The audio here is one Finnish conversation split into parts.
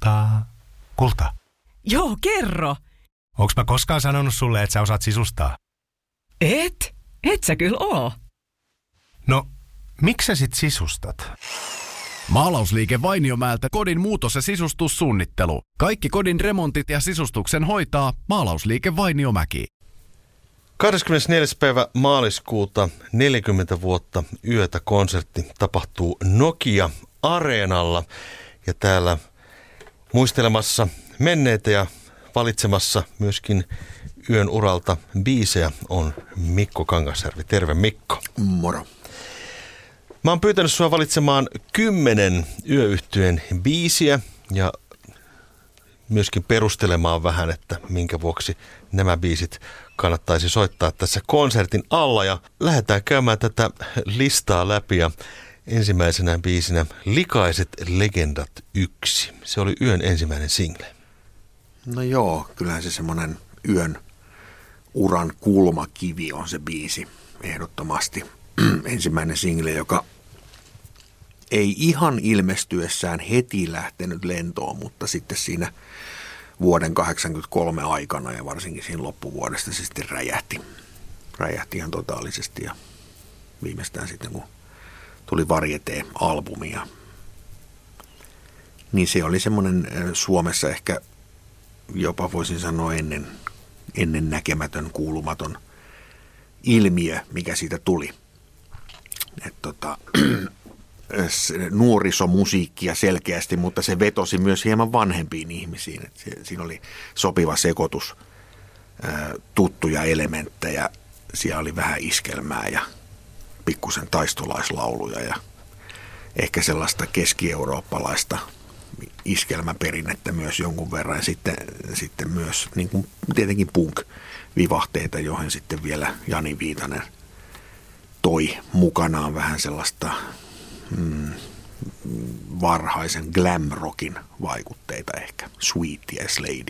kultaa. Kulta, Joo, kerro. onks mä koskaan sanonut sulle, että sä osaat sisustaa? Et? Et sä kyllä oo. No, miksi sä sit sisustat? Maalausliike Vainiomäeltä kodin muutos- ja sisustussuunnittelu. Kaikki kodin remontit ja sisustuksen hoitaa Maalausliike Vainiomäki. 24. päivä maaliskuuta 40 vuotta yötä konsertti tapahtuu Nokia Areenalla ja täällä muistelemassa menneitä ja valitsemassa myöskin yön uralta biisejä on Mikko Kangasjärvi. Terve Mikko. Moro. Mä oon pyytänyt sua valitsemaan kymmenen yöyhtyeen biisiä ja myöskin perustelemaan vähän, että minkä vuoksi nämä biisit kannattaisi soittaa tässä konsertin alla. Ja lähdetään käymään tätä listaa läpi ja ensimmäisenä biisinä Likaiset legendat 1. Se oli yön ensimmäinen single. No joo, kyllähän se semmoinen yön uran kulmakivi on se biisi ehdottomasti. Ensimmäinen single, joka ei ihan ilmestyessään heti lähtenyt lentoon, mutta sitten siinä vuoden 83 aikana ja varsinkin siinä loppuvuodesta se sitten räjähti. Räjähti ihan totaalisesti ja viimeistään sitten kun tuli Varieté-albumi ja niin se oli semmoinen Suomessa ehkä jopa voisin sanoa ennen, ennen näkemätön, kuulumaton ilmiö, mikä siitä tuli. Et tota, nuorisomusiikkia selkeästi, mutta se vetosi myös hieman vanhempiin ihmisiin. Et se, siinä oli sopiva sekoitus tuttuja elementtejä. Siellä oli vähän iskelmää ja pikkusen taistolaislauluja ja ehkä sellaista keski-eurooppalaista iskelmäperinnettä myös jonkun verran. Sitten, sitten myös niin kuin tietenkin punk-vivahteita, joihin sitten vielä Jani Viitanen toi mukanaan vähän sellaista mm, varhaisen glam rockin vaikutteita ehkä. Sweetia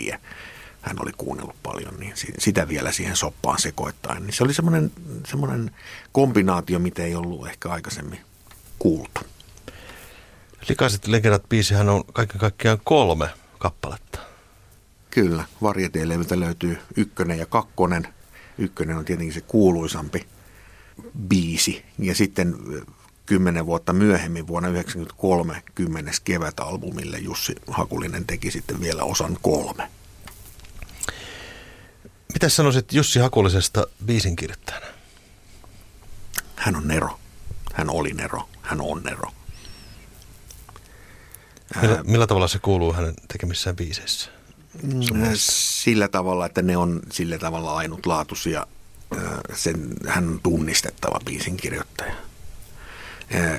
ja hän oli kuunnellut paljon, niin sitä vielä siihen soppaan sekoittain. Niin se oli semmoinen, semmoinen kombinaatio, mitä ei ollut ehkä aikaisemmin kuultu. Likaiset legendat biisihän on kaiken kaikkiaan kolme kappaletta. Kyllä, varjeteelevyltä löytyy ykkönen ja kakkonen. Ykkönen on tietenkin se kuuluisampi biisi. Ja sitten kymmenen vuotta myöhemmin, vuonna 1993, kymmenes kevätalbumille Jussi Hakulinen teki sitten vielä osan kolme. Mitä sanoisit Jussi Hakulisesta biisin kirjoittajana? Hän on Nero. Hän oli Nero. Hän on Nero. Millä, millä tavalla se kuuluu hänen tekemissään biiseissä? Sillä tavalla, että ne on sillä tavalla ainutlaatuisia. Sen, hän on tunnistettava biisin kirjoittaja.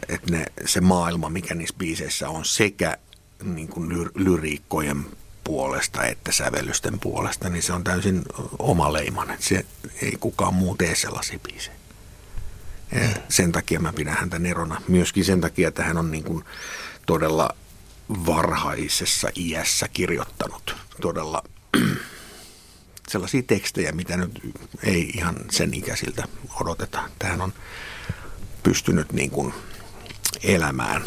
Että ne, se maailma, mikä niissä biiseissä on sekä niin kuin lyr, lyriikkojen puolesta että sävellysten puolesta, niin se on täysin oma leiman. Että se ei kukaan muu tee sellaisia biisejä. Ja sen takia mä pidän häntä nerona. Myöskin sen takia, että hän on niin kuin todella varhaisessa iässä kirjoittanut todella sellaisia tekstejä, mitä nyt ei ihan sen ikäisiltä odoteta. Tähän on pystynyt niin kuin elämään,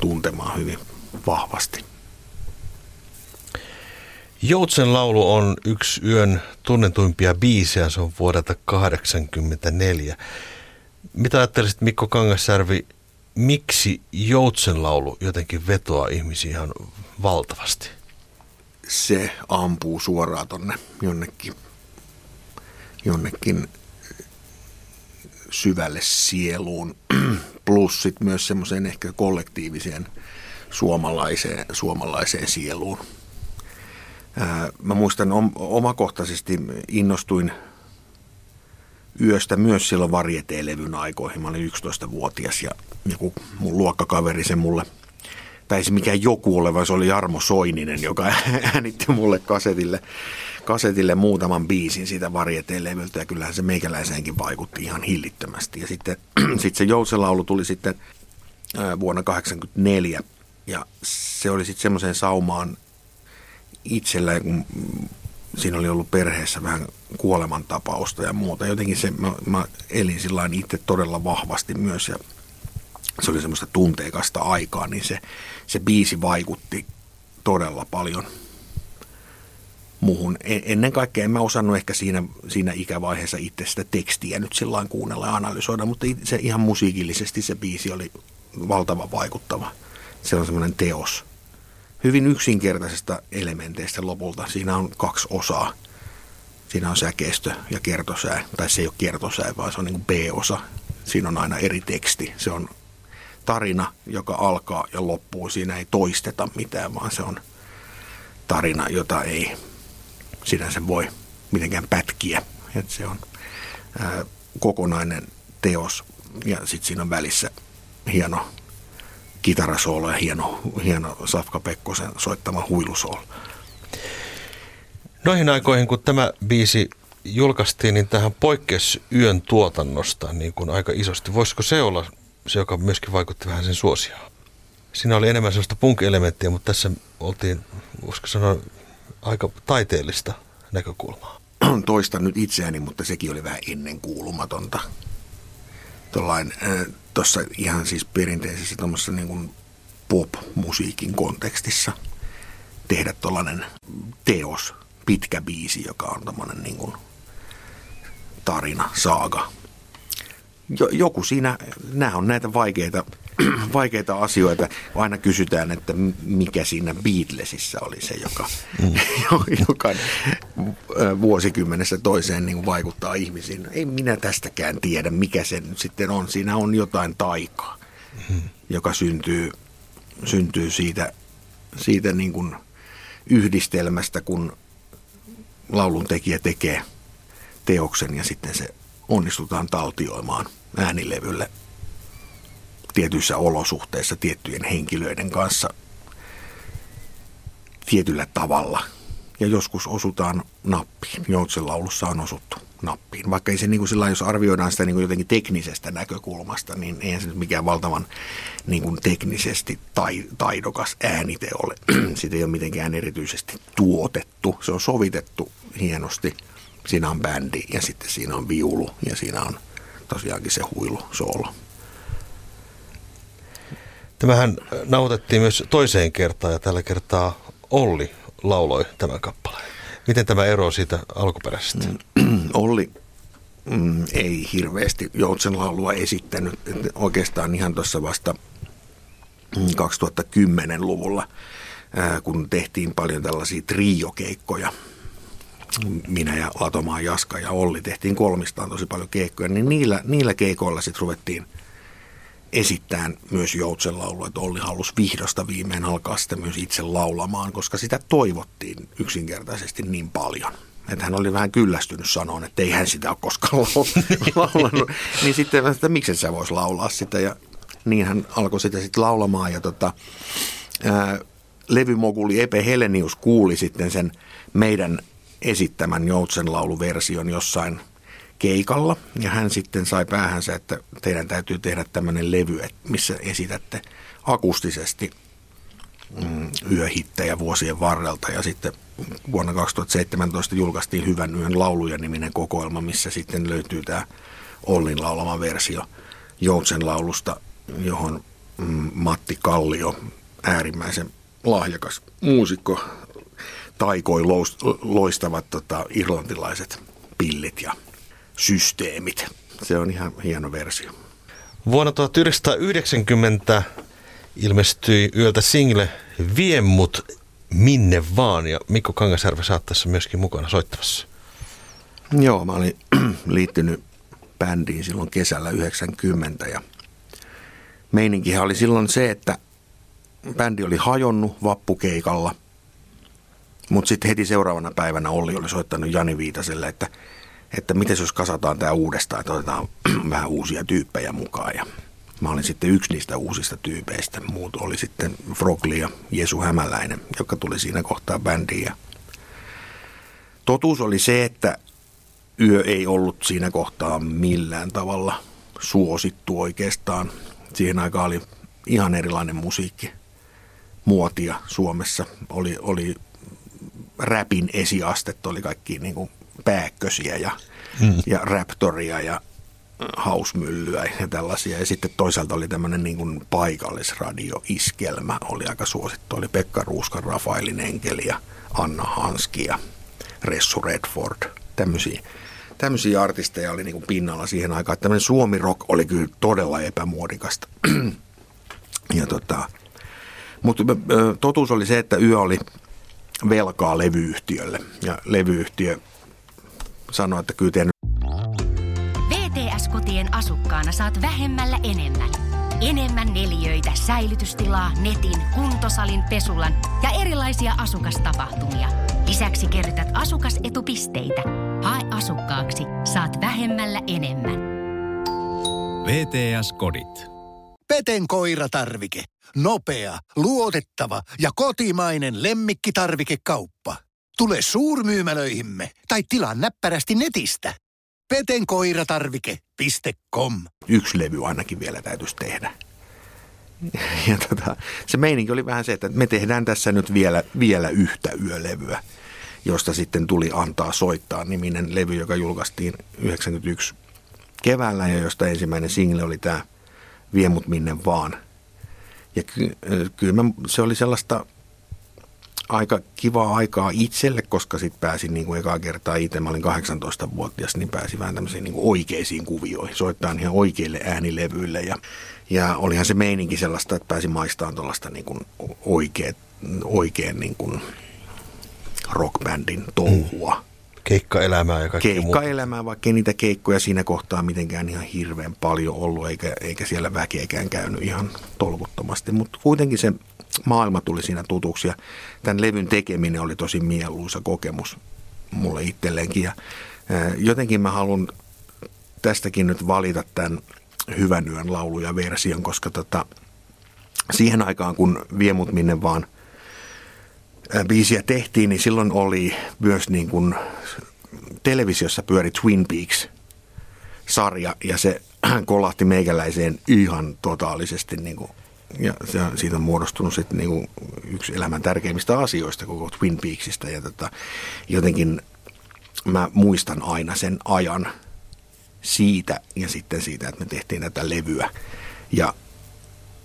tuntemaan hyvin vahvasti. Joutsen laulu on yksi yön tunnetuimpia biisejä, se on vuodelta 1984. Mitä ajattelisit Mikko Kangasjärvi, miksi Joutsen laulu jotenkin vetoaa ihmisiä ihan valtavasti? Se ampuu suoraan tonne jonnekin, jonnekin syvälle sieluun, plus sit myös semmoiseen ehkä kollektiiviseen suomalaiseen, suomalaiseen sieluun. Mä muistan omakohtaisesti innostuin yöstä myös silloin varjeteelevyn aikoihin. Mä olin 11-vuotias ja joku mun luokkakaveri sen mulle, tai se mikään joku ole, vaan se oli Jarmo Soininen, joka äänitti mulle kasetille, kasetille muutaman biisin siitä varjeteelevyltä ja kyllähän se meikäläiseenkin vaikutti ihan hillittömästi. Ja sitten sit se jouselaulu tuli sitten vuonna 1984 ja se oli sitten semmoiseen saumaan itsellä, kun siinä oli ollut perheessä vähän kuolemantapausta ja muuta. Jotenkin se, mä, mä elin sillä itse todella vahvasti myös ja se oli semmoista tunteikasta aikaa, niin se, se biisi vaikutti todella paljon muuhun. E- ennen kaikkea en mä osannut ehkä siinä, siinä ikävaiheessa itse sitä tekstiä nyt sillä kuunnella ja analysoida, mutta se ihan musiikillisesti se biisi oli valtavan vaikuttava. Se on semmoinen teos. Hyvin yksinkertaisesta elementeistä lopulta. Siinä on kaksi osaa. Siinä on säkeistö ja kertosää. Tai se ei ole kertosää, vaan se on niin B-osa. Siinä on aina eri teksti. Se on tarina, joka alkaa ja loppuu. Siinä ei toisteta mitään, vaan se on tarina, jota ei sinänsä voi mitenkään pätkiä. Et se on ää, kokonainen teos ja sitten siinä on välissä hieno kitarasoolo ja hieno, hieno Safka Pekkosen soittama huilusoolo. Noihin aikoihin, kun tämä biisi julkaistiin, niin tähän poikkeus yön tuotannosta niin kuin aika isosti. Voisiko se olla se, joka myöskin vaikutti vähän sen suosioon? Siinä oli enemmän sellaista punk-elementtiä, mutta tässä oltiin, voisiko sanoa, aika taiteellista näkökulmaa. Toistan nyt itseäni, mutta sekin oli vähän ennenkuulumatonta. Tuossa ihan siis perinteisessä tuommoisessa niin kuin pop-musiikin kontekstissa tehdä tuollainen teos, pitkä biisi, joka on tämmöinen niin kuin tarina, saaga. Joku siinä, nämä on näitä vaikeita vaikeita asioita. Aina kysytään, että mikä siinä Beatlesissa oli se, joka, mm. joka vuosikymmenessä toiseen niin vaikuttaa ihmisiin. Ei minä tästäkään tiedä, mikä se nyt sitten on. Siinä on jotain taikaa, mm. joka syntyy, syntyy siitä, siitä niin kuin yhdistelmästä, kun laulun tekijä tekee teoksen ja sitten se onnistutaan taltioimaan äänilevylle tietyissä olosuhteissa tiettyjen henkilöiden kanssa tietyllä tavalla. Ja joskus osutaan nappiin. Joutsen laulussa on osuttu nappiin. Vaikka ei se niin kuin sillä jos arvioidaan sitä niin kuin jotenkin teknisestä näkökulmasta, niin eihän se nyt mikään valtavan niin kuin teknisesti tai, taidokas äänite ole. Sitä ei ole mitenkään erityisesti tuotettu. Se on sovitettu hienosti. Siinä on bändi ja sitten siinä on viulu ja siinä on tosiaankin se huilu soolo. Tämähän nautettiin myös toiseen kertaan ja tällä kertaa Olli lauloi tämän kappaleen. Miten tämä ero siitä alkuperäisestä? Olli mm, ei hirveästi Joutsen laulua esittänyt. Oikeastaan ihan tuossa vasta 2010-luvulla, mm, kun tehtiin paljon tällaisia triokeikkoja. Minä ja Latomaa Jaska ja Olli tehtiin kolmistaan tosi paljon keikkoja, niin niillä, niillä keikoilla sitten ruvettiin – esittää myös joutsenlaulua, että Olli halusi vihdosta viimein alkaa sitä myös itse laulamaan, koska sitä toivottiin yksinkertaisesti niin paljon. Että hän oli vähän kyllästynyt sanoa, että ei hän sitä ole koskaan laulannut. niin sitten, että miksi sä vois laulaa sitä. Ja niin hän alkoi sitä sitten laulamaan. Ja tota, ää, levymoguli Epe Helenius kuuli sitten sen meidän esittämän joutsenlauluversion jossain – keikalla. Ja hän sitten sai päähänsä, että teidän täytyy tehdä tämmöinen levy, missä esitätte akustisesti mm, yöhittejä vuosien varrelta. Ja sitten vuonna 2017 julkaistiin Hyvän yön lauluja niminen kokoelma, missä sitten löytyy tämä Ollin laulama versio Joutsen laulusta, johon mm, Matti Kallio, äärimmäisen lahjakas muusikko, taikoi loistavat tota, irlantilaiset pillit ja systeemit. Se on ihan hieno versio. Vuonna 1990 ilmestyi yöltä single Vie mut minne vaan ja Mikko Kangasjärvi saattaisi myöskin mukana soittamassa. Joo, mä olin liittynyt bändiin silloin kesällä 90 ja meininkihän oli silloin se, että bändi oli hajonnut vappukeikalla, mutta sitten heti seuraavana päivänä Olli oli soittanut Jani Viitaselle, että – että miten jos kasataan tämä uudestaan, että otetaan vähän uusia tyyppejä mukaan. Ja mä olin sitten yksi niistä uusista tyypeistä. Muut oli sitten Frogli ja Jesu Hämäläinen, joka tuli siinä kohtaa bändiin. Ja totuus oli se, että yö ei ollut siinä kohtaa millään tavalla suosittu oikeastaan. Siihen aikaan oli ihan erilainen musiikki muotia Suomessa. Oli, oli räpin esiastet, oli kaikki niin kuin pääkkösiä ja, mm. ja Raptoria ja hausmyllyä ja tällaisia. Ja sitten toisaalta oli tämmöinen niin kuin paikallisradioiskelmä, oli aika suosittu. Oli Pekka Ruuskan, Rafaelin Enkeli ja Anna Hanski ja Ressu Redford. Tämmöisiä, tämmöisiä artisteja oli niin kuin pinnalla siihen aikaan. Tämmöinen suomi rock oli kyllä todella epämuodikasta. ja tota, mutta totuus oli se, että yö oli velkaa levyyhtiölle. Ja levyyhtiö sanoi, että kyllä teidän VTS-kotien asukkaana saat vähemmällä enemmän. Enemmän neliöitä, säilytystilaa, netin, kuntosalin, pesulan ja erilaisia asukastapahtumia. Lisäksi kerrytät asukasetupisteitä. Hae asukkaaksi, saat vähemmällä enemmän. VTS-kodit. Peten koiratarvike. Nopea, luotettava ja kotimainen lemmikkitarvikekauppa. Tule suurmyymälöihimme tai tilaa näppärästi netistä. petenkoiratarvike.com yksi levy ainakin vielä täytyisi tehdä. Ja tota, se meininki oli vähän se, että me tehdään tässä nyt vielä, vielä yhtä yölevyä, josta sitten tuli Antaa soittaa niminen levy, joka julkaistiin 91 keväällä ja josta ensimmäinen single oli tämä Vie mut minne vaan. Ja ky, kyllä mä, se oli sellaista aika kivaa aikaa itselle, koska sitten pääsin niin kuin ekaa kertaa itse, mä olin 18-vuotias, niin pääsin vähän tämmöisiin niin kuin oikeisiin kuvioihin, soittaa ihan oikeille äänilevyille ja, ja olihan se meininki sellaista, että pääsin maistamaan tuollaista niin kuin oikein, oikein niin kuin rockbändin touhua. Mm. Keikkaelämää ja kaikkea Keikkaelämää, vaikka niitä keikkoja siinä kohtaa mitenkään ihan hirveän paljon ollut, eikä, eikä siellä väkeäkään käynyt ihan tolkuttomasti, mutta kuitenkin se maailma tuli siinä tutuksi ja tämän levyn tekeminen oli tosi mieluisa kokemus mulle itselleenkin. Ja jotenkin mä haluan tästäkin nyt valita tämän Hyvän yön laulu ja version, koska tota, siihen aikaan kun Vie mut minne vaan biisiä tehtiin, niin silloin oli myös niin kuin televisiossa pyöri Twin Peaks sarja ja se kolahti meikäläiseen ihan totaalisesti niin kuin ja siitä on muodostunut sitten niinku yksi elämän tärkeimmistä asioista koko Twin Peaksista. Ja tota, jotenkin mä muistan aina sen ajan siitä ja sitten siitä, että me tehtiin tätä levyä. Ja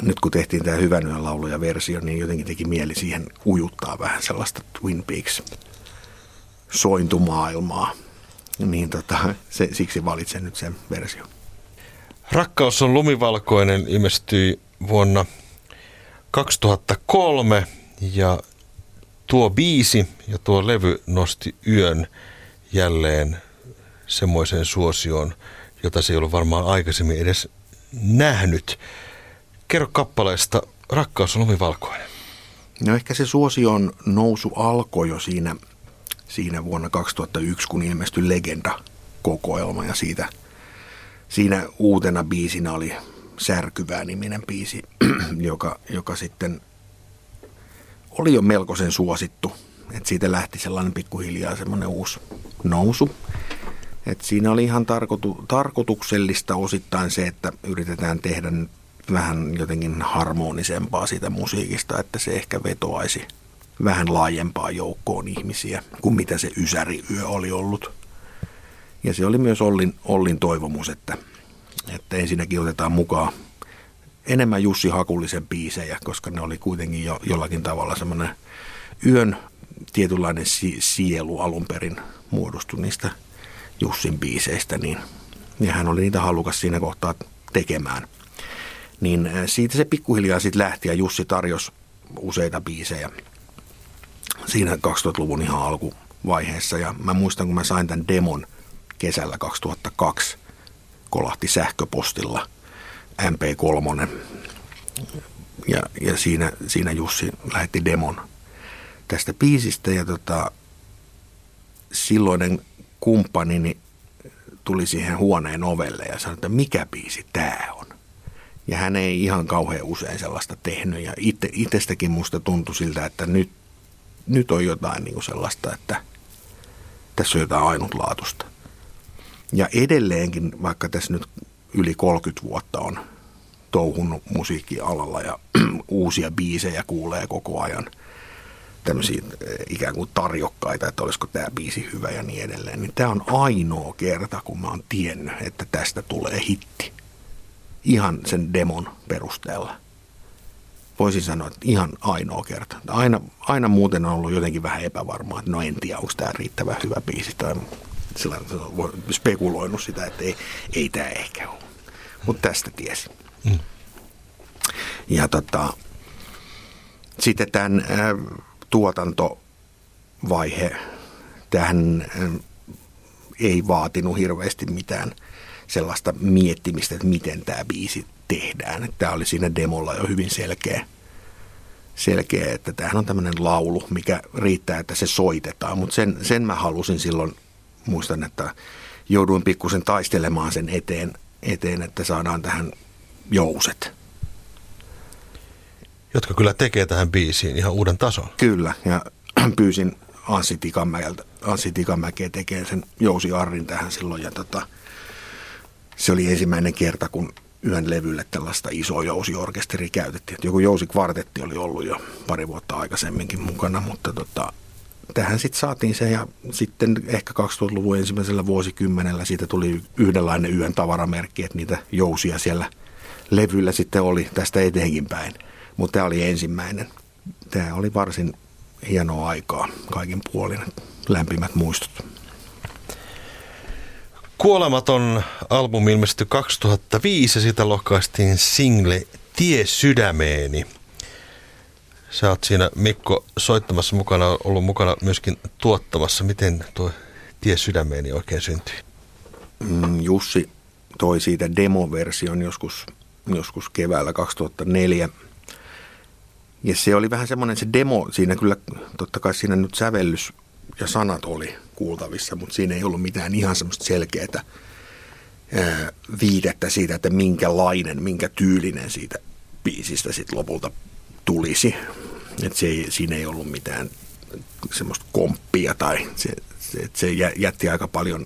nyt kun tehtiin tämä Hyvän yön laulu ja versio, niin jotenkin teki mieli siihen ujuttaa vähän sellaista Twin Peaks sointumaailmaa. Niin tota, se, siksi valitsen nyt sen version. Rakkaus on lumivalkoinen ilmestyi vuonna 2003 ja tuo biisi ja tuo levy nosti yön jälleen semmoiseen suosioon, jota se ei ollut varmaan aikaisemmin edes nähnyt. Kerro kappaleesta Rakkaus on lumivalkoinen. No ehkä se suosion nousu alkoi jo siinä, siinä vuonna 2001, kun ilmestyi Legenda-kokoelma ja siitä, siinä uutena biisinä oli Särkyvää niminen biisi, joka, joka sitten oli jo melkoisen suosittu. Et siitä lähti sellainen pikkuhiljaa semmoinen uusi nousu. Et siinä oli ihan tarkoitu, tarkoituksellista osittain se, että yritetään tehdä vähän jotenkin harmonisempaa siitä musiikista, että se ehkä vetoaisi vähän laajempaa joukkoon ihmisiä kuin mitä se Ysäri-yö oli ollut. Ja se oli myös Ollin, Ollin toivomus, että että ensinnäkin otetaan mukaan enemmän Jussi Hakulisen biisejä, koska ne oli kuitenkin jo, jollakin tavalla semmoinen yön tietynlainen si- sielu alun perin muodostu niistä Jussin biiseistä, niin ja hän oli niitä halukas siinä kohtaa tekemään. Niin siitä se pikkuhiljaa sitten lähti ja Jussi tarjosi useita biisejä siinä 2000-luvun ihan alkuvaiheessa. Ja mä muistan, kun mä sain tämän demon kesällä 2002, kolahti sähköpostilla MP3. Ja, ja siinä, siinä Jussi lähetti demon tästä biisistä ja tota, silloinen kumppanini tuli siihen huoneen ovelle ja sanoi, että mikä biisi tämä on. Ja hän ei ihan kauhean usein sellaista tehnyt ja itse, itsestäkin musta tuntui siltä, että nyt, nyt on jotain niin kuin sellaista, että tässä on jotain ainutlaatusta. Ja edelleenkin, vaikka tässä nyt yli 30 vuotta on touhunut musiikkialalla ja uusia biisejä kuulee koko ajan, tämmöisiä eh, ikään kuin tarjokkaita, että olisiko tämä biisi hyvä ja niin edelleen. Niin tämä on ainoa kerta, kun mä oon tiennyt, että tästä tulee hitti. Ihan sen demon perusteella. Voisin sanoa, että ihan ainoa kerta. Aina, aina muuten on ollut jotenkin vähän epävarmaa, että no en tiedä, onko tämä riittävän hyvä biisi. Tai sillä spekuloinut sitä, että ei, ei tämä ehkä ole. Mutta tästä tiesi. Mm. Ja tota, sitten tämän äh, tuotantovaihe, tähän äh, ei vaatinut hirveästi mitään sellaista miettimistä, että miten tämä biisi tehdään. Tämä oli siinä demolla jo hyvin selkeä, selkeä että tämähän on tämmöinen laulu, mikä riittää, että se soitetaan. Mutta sen, sen mä halusin silloin, muistan, että jouduin pikkusen taistelemaan sen eteen, eteen, että saadaan tähän jouset jotka kyllä tekee tähän biisiin ihan uuden tason. Kyllä, ja pyysin Anssi Tikamäeltä, Anssi Tikamäkeä tekee sen Jousi Arrin tähän silloin, ja tota, se oli ensimmäinen kerta, kun yhden levylle tällaista isoa jousiorkesteri käytettiin. Joku jousikvartetti oli ollut jo pari vuotta aikaisemminkin mukana, mutta tota, tähän sitten saatiin se ja sitten ehkä 2000-luvun ensimmäisellä vuosikymmenellä siitä tuli yhdenlainen yön tavaramerkki, että niitä jousia siellä levyllä sitten oli tästä eteenkin päin. Mutta tämä oli ensimmäinen. Tämä oli varsin hienoa aikaa kaikin puolin. Lämpimät muistot. Kuolematon albumi ilmestyi 2005 ja siitä lohkaistiin single Tie sydämeeni. Sä oot siinä Mikko soittamassa mukana, ollut mukana myöskin tuottamassa. Miten tuo Tie sydämeeni oikein syntyi? Mm, Jussi toi siitä demoversion joskus, joskus keväällä 2004 ja se oli vähän semmoinen se demo, siinä kyllä totta kai siinä nyt sävellys ja sanat oli kuultavissa, mutta siinä ei ollut mitään ihan semmoista selkeää viitettä siitä, että minkälainen, minkä tyylinen siitä biisistä sitten lopulta tulisi. Että se ei, siinä ei ollut mitään semmoista komppia tai se, se, se jätti aika paljon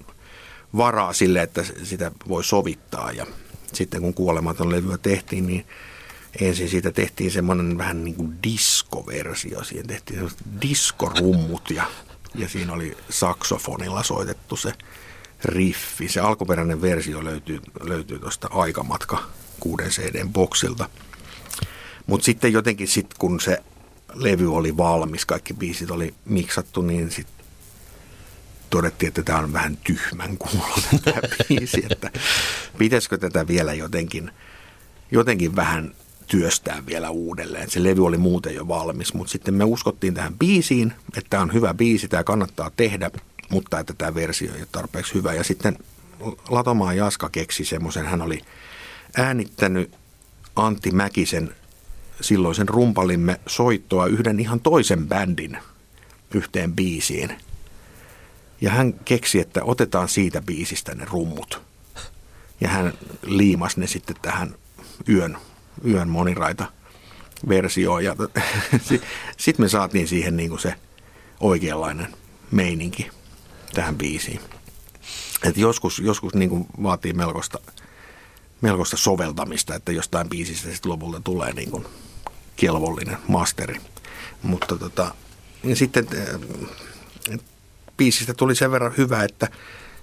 varaa sille, että sitä voi sovittaa. Ja sitten kun kuolematon levyä tehtiin, niin ensin siitä tehtiin semmoinen vähän niin kuin diskoversio. Siihen tehtiin diskorummut ja, ja siinä oli saksofonilla soitettu se riffi. Se alkuperäinen versio löytyy, löytyy tuosta Aikamatka 6 CD-boksilta. Mutta sitten jotenkin sit, kun se levy oli valmis, kaikki biisit oli miksattu, niin sitten todettiin, että tämä on vähän tyhmän kuulonen tämä biisi, että pitäisikö tätä vielä jotenkin, jotenkin vähän työstää vielä uudelleen. Se levy oli muuten jo valmis, mutta sitten me uskottiin tähän biisiin, että tämä on hyvä biisi, tämä kannattaa tehdä, mutta että tämä versio ei ole tarpeeksi hyvä. Ja sitten Latomaa Jaska keksi semmoisen, hän oli äänittänyt Antti Mäkisen silloisen rumpalimme soittoa yhden ihan toisen bändin yhteen biisiin. Ja hän keksi, että otetaan siitä biisistä ne rummut. Ja hän liimasi ne sitten tähän yön yön moniraita versio ja sitten me saatiin siihen niin kuin se oikeanlainen meininki tähän biisiin. Et joskus joskus niin kuin vaatii melkoista, melkoista soveltamista, että jostain biisistä sitten lopulta tulee niin kuin kelvollinen masteri. Mutta tota, ja sitten äh, biisistä tuli sen verran hyvä, että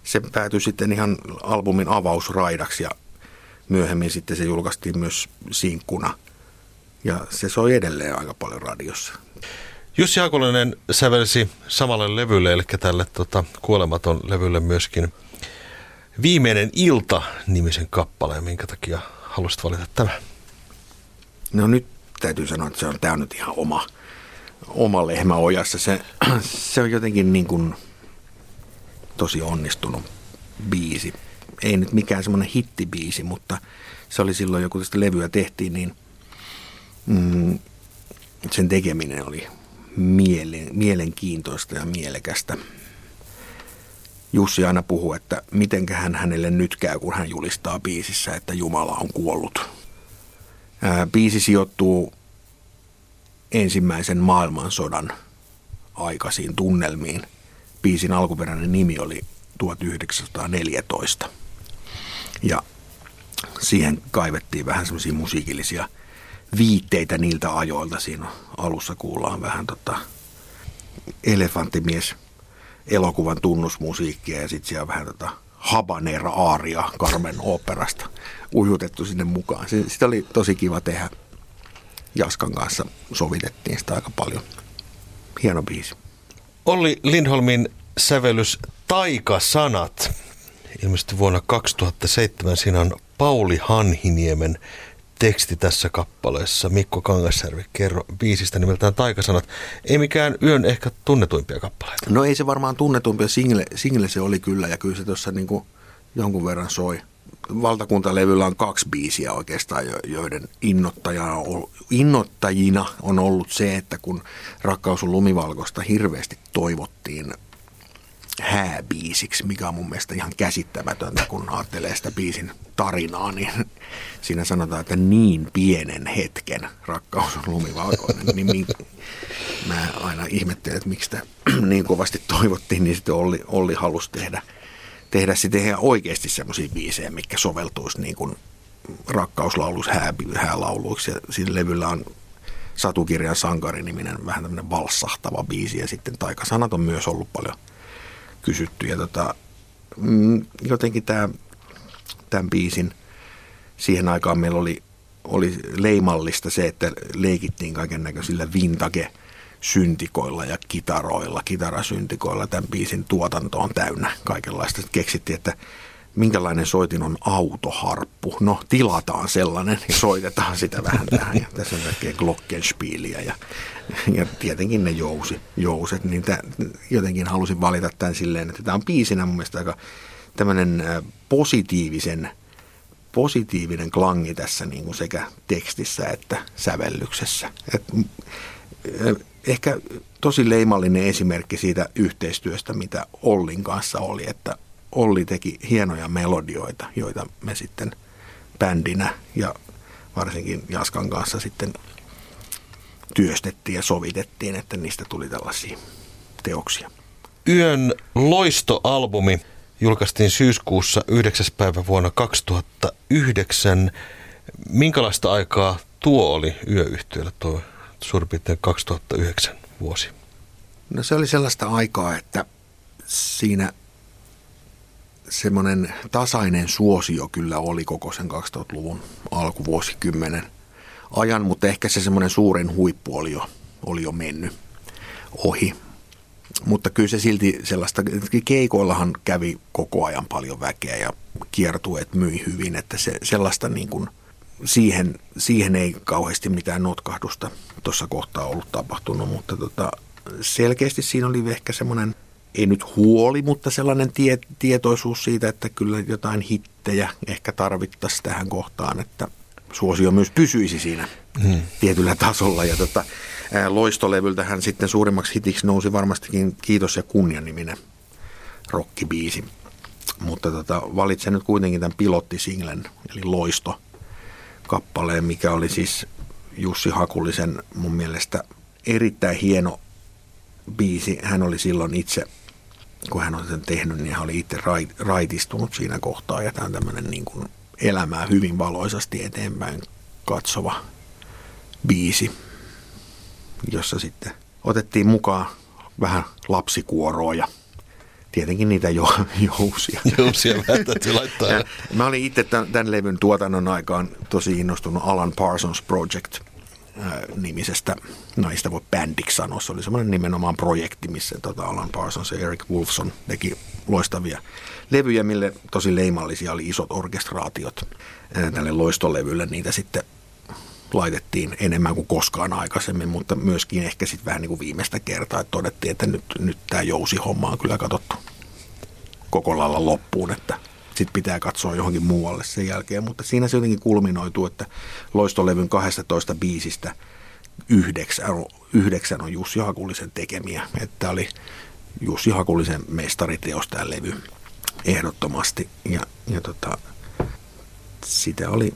se päätyi sitten ihan albumin avausraidaksi ja myöhemmin sitten se julkaistiin myös sinkkuna. Ja se soi edelleen aika paljon radiossa. Jussi Hakulinen sävelsi samalle levylle, eli tälle tota, kuolematon levylle myöskin Viimeinen ilta nimisen kappaleen, minkä takia halusit valita tämän? No nyt täytyy sanoa, että se on, tämä nyt ihan oma, oma lehmä ojassa. Se, se on jotenkin niin kuin tosi onnistunut biisi ei nyt mikään semmoinen hittibiisi, mutta se oli silloin, joku tästä levyä tehtiin, niin mm, sen tekeminen oli mielen, mielenkiintoista ja mielekästä. Jussi aina puhuu, että mitenköhän hänelle nyt käy, kun hän julistaa biisissä, että Jumala on kuollut. Biisi sijoittuu ensimmäisen maailmansodan aikaisiin tunnelmiin. Biisin alkuperäinen nimi oli 1914. Ja siihen kaivettiin vähän semmoisia musiikillisia viitteitä niiltä ajoilta. Siinä alussa kuullaan vähän tota elefanttimies elokuvan tunnusmusiikkia ja sitten siellä vähän tota habanera aaria Carmen operasta ujutettu sinne mukaan. Sitä oli tosi kiva tehdä. Jaskan kanssa sovitettiin sitä aika paljon. Hieno biisi. Olli Lindholmin sävellys Taikasanat ilmestyi vuonna 2007. Siinä on Pauli Hanhiniemen teksti tässä kappaleessa. Mikko Kangasjärvi, kerro biisistä nimeltään Taikasanat. Ei mikään yön ehkä tunnetuimpia kappaleita. No ei se varmaan tunnetumpia. Single, single se oli kyllä ja kyllä se tuossa niinku jonkun verran soi. Valtakuntalevyllä on kaksi biisiä oikeastaan, joiden innoittajina on ollut se, että kun Rakkaus on lumivalkoista hirveästi toivottiin hääbiisiksi, mikä on mun mielestä ihan käsittämätöntä, kun ajattelee sitä biisin tarinaa, niin siinä sanotaan, että niin pienen hetken rakkaus on lumivalkoinen. Niin mä aina ihmettelen, että miksi sitä niin kovasti toivottiin, niin sitten Olli, Olli halusi tehdä, tehdä sitten ihan oikeasti semmoisia biisejä, mikä soveltuisi niin kuin rakkauslauluiksi, hää, häälauluiksi. Ja siinä levyllä on Satukirjan sankari-niminen vähän tämmöinen valsahtava biisi ja sitten taikasanat on myös ollut paljon – kysytty. Ja tota, mm, jotenkin tämä, tämän biisin siihen aikaan meillä oli, oli leimallista se, että leikittiin kaiken näköisillä vintage syntikoilla ja kitaroilla, kitarasyntikoilla. Tämän biisin tuotanto on täynnä kaikenlaista. Keksittiin, että minkälainen soitin on autoharppu. No, tilataan sellainen ja soitetaan sitä vähän tähän. Ja tässä on kaikkea glockenspielia ja, ja tietenkin ne jousi, jouset. Niin tämän, jotenkin halusin valita tämän silleen, että tämä on biisinä mun mielestä aika tämmöinen positiivisen, positiivinen klangi tässä niin kuin sekä tekstissä että sävellyksessä. Et, ehkä tosi leimallinen esimerkki siitä yhteistyöstä, mitä Ollin kanssa oli, että Olli teki hienoja melodioita, joita me sitten bändinä ja varsinkin Jaskan kanssa sitten työstettiin ja sovitettiin, että niistä tuli tällaisia teoksia. Yön loistoalbumi julkaistiin syyskuussa 9. päivä vuonna 2009. Minkälaista aikaa tuo oli yöyhtiöllä tuo suurin piirtein 2009 vuosi? No se oli sellaista aikaa, että siinä semmoinen tasainen suosio kyllä oli koko sen 2000-luvun alkuvuosikymmenen ajan, mutta ehkä se semmoinen suurin huippu oli jo, oli jo mennyt ohi. Mutta kyllä se silti sellaista, keikoillahan kävi koko ajan paljon väkeä ja kiertueet myi hyvin, että se, sellaista niin kuin, siihen, siihen ei kauheasti mitään notkahdusta tuossa kohtaa ollut tapahtunut, mutta tota, selkeästi siinä oli ehkä semmoinen – ei nyt huoli, mutta sellainen tie, tietoisuus siitä, että kyllä jotain hittejä ehkä tarvittaisiin tähän kohtaan, että suosio myös pysyisi siinä hmm. tietyllä tasolla. Ja tota, ää, loistolevyltähän sitten suurimmaksi hitiksi nousi varmastikin Kiitos ja kunnia niminen rockibiisi. Mutta tota, valitsen nyt kuitenkin tämän pilottisinglen, eli Loisto kappaleen, mikä oli siis Jussi Hakulisen mun mielestä erittäin hieno biisi. Hän oli silloin itse kun hän on sen tehnyt, niin hän oli itse raitistunut siinä kohtaa ja tämä on tämmöinen niin kuin elämää hyvin valoisasti eteenpäin katsova biisi, jossa sitten otettiin mukaan vähän lapsikuoroa ja tietenkin niitä jo, jousia. Jousia vähän täytyy laittaa. Ja mä olin itse tämän, tämän levyn tuotannon aikaan tosi innostunut Alan Parsons Project – nimisestä, no ei sitä voi bändiksi sanoa, se oli semmoinen nimenomaan projekti, missä tota Alan Parsons ja Eric Wolfson teki loistavia levyjä, mille tosi leimallisia oli isot orkestraatiot. Tälle loistolevylle niitä sitten laitettiin enemmän kuin koskaan aikaisemmin, mutta myöskin ehkä sitten vähän niin kuin viimeistä kertaa, että todettiin, että nyt, nyt tämä jousi-homma on kyllä katsottu koko lailla loppuun, että sitten pitää katsoa johonkin muualle sen jälkeen. Mutta siinä se jotenkin kulminoituu, että loistolevyn 12 biisistä yhdeksän, yhdeksän on Jussi Hakulisen tekemiä. Että oli Jussi Hakulisen mestariteos tämä levy ehdottomasti. Ja, ja tota, sitä oli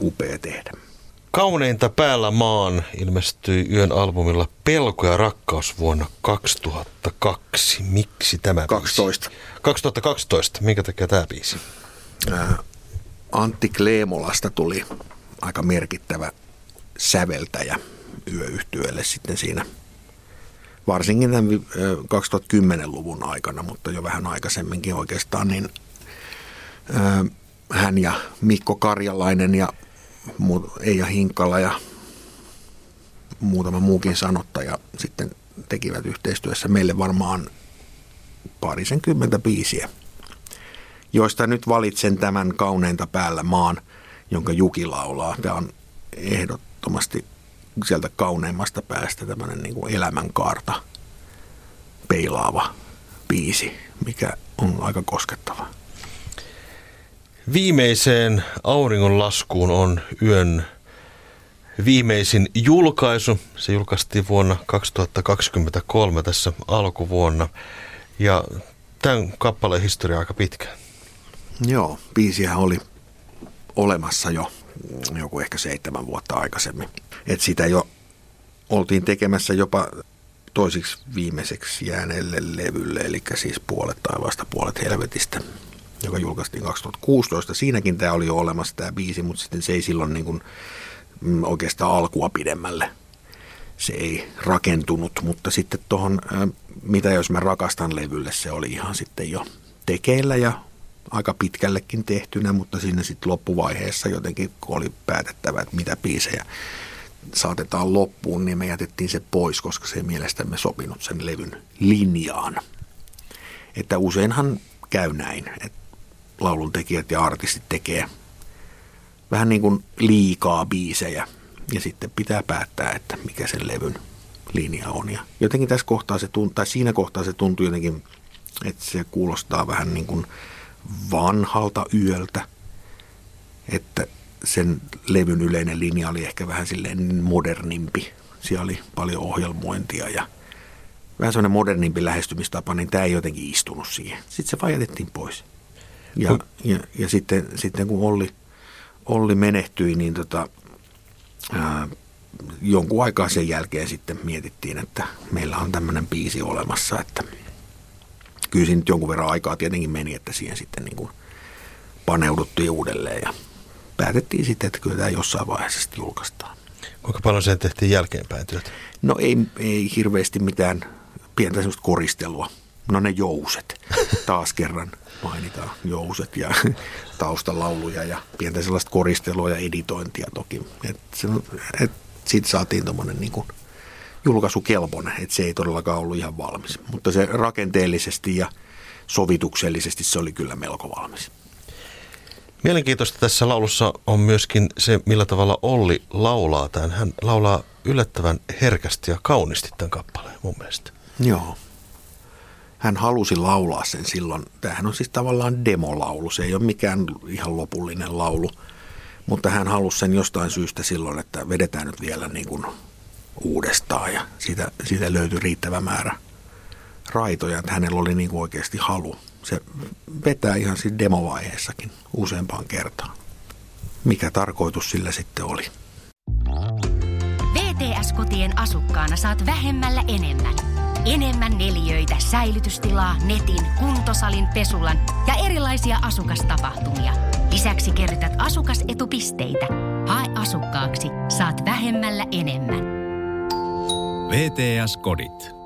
upea tehdä. Kauneinta päällä maan ilmestyi yön albumilla Pelko ja rakkaus vuonna 2002. Miksi tämä 12. Biisi? 2012. Minkä takia tämä biisi? Antti Kleemolasta tuli aika merkittävä säveltäjä yöyhtyölle sitten siinä varsinkin tämän 2010-luvun aikana, mutta jo vähän aikaisemminkin oikeastaan, niin hän ja Mikko Karjalainen ja Eija Hinkkala ja muutama muukin sanottaja sitten tekivät yhteistyössä meille varmaan parisenkymmentä biisiä, joista nyt valitsen tämän kauneinta päällä maan, jonka Juki laulaa. Tämä on ehdottomasti sieltä kauneimmasta päästä tämmöinen niin elämänkaarta peilaava biisi, mikä on aika koskettava. Viimeiseen auringonlaskuun on yön viimeisin julkaisu. Se julkaistiin vuonna 2023 tässä alkuvuonna. Ja tämän kappaleen historia aika pitkä. Joo, biisihän oli olemassa jo joku ehkä seitsemän vuotta aikaisemmin. Et sitä jo oltiin tekemässä jopa toisiksi viimeiseksi jääneelle levylle, eli siis puolet taivaasta, puolet helvetistä, joka julkaistiin 2016. Siinäkin tämä oli jo olemassa tämä biisi, mutta sitten se ei silloin niin kuin mm, oikeastaan alkua pidemmälle. Se ei rakentunut, mutta sitten tuohon Mitä jos mä rakastan levylle, se oli ihan sitten jo tekeillä ja aika pitkällekin tehtynä, mutta siinä sitten loppuvaiheessa jotenkin kun oli päätettävä, että mitä biisejä saatetaan loppuun, niin me jätettiin se pois, koska se ei mielestämme sopinut sen levyn linjaan. Että useinhan käy näin, että lauluntekijät ja artistit tekee vähän niin kuin liikaa biisejä ja sitten pitää päättää, että mikä sen levyn linja on. Ja jotenkin tässä kohtaa se tuntuu, tai siinä kohtaa se tuntuu jotenkin, että se kuulostaa vähän niin kuin vanhalta yöltä, että sen levyn yleinen linja oli ehkä vähän silleen modernimpi. Siellä oli paljon ohjelmointia ja vähän semmoinen modernimpi lähestymistapa, niin tämä ei jotenkin istunut siihen. Sitten se vaan jätettiin pois. Ja, ja, ja sitten, sitten kun Olli, Olli menehtyi, niin tota, ää, jonkun aikaa sen jälkeen sitten mietittiin, että meillä on tämmöinen biisi olemassa, että kyllä siinä nyt jonkun verran aikaa tietenkin meni, että siihen sitten niin kuin paneuduttiin uudelleen ja päätettiin sitten, että kyllä tämä jossain vaiheessa sitten julkaistaan. Kuinka paljon sen tehtiin jälkeenpäin työtä? No ei, ei hirveästi mitään pientä semmoista koristelua. No ne jouset, taas kerran mainitaan jouset ja taustalauluja ja pientä sellaista koristelua ja editointia toki. Et saatiin tuommoinen niin kuin julkaisukelpoinen, että se ei todellakaan ollut ihan valmis. Mutta se rakenteellisesti ja sovituksellisesti se oli kyllä melko valmis. Mielenkiintoista tässä laulussa on myöskin se, millä tavalla Olli laulaa tämän. Hän laulaa yllättävän herkästi ja kauniisti tämän kappaleen mun mielestä. Joo. Hän halusi laulaa sen silloin. Tämähän on siis tavallaan demolaulu. Se ei ole mikään ihan lopullinen laulu. Mutta hän halusi sen jostain syystä silloin, että vedetään nyt vielä niin kuin uudestaan. Ja siitä, siitä löytyi riittävä määrä raitoja, että hänellä oli niin kuin oikeasti halu se vetää ihan siinä demovaiheessakin useampaan kertaan. Mikä tarkoitus sillä sitten oli? VTS-kotien asukkaana saat vähemmällä enemmän. Enemmän neliöitä, säilytystilaa, netin, kuntosalin, pesulan ja erilaisia asukastapahtumia. Lisäksi kerrytät asukasetupisteitä. Hae asukkaaksi, saat vähemmällä enemmän. VTS-kodit.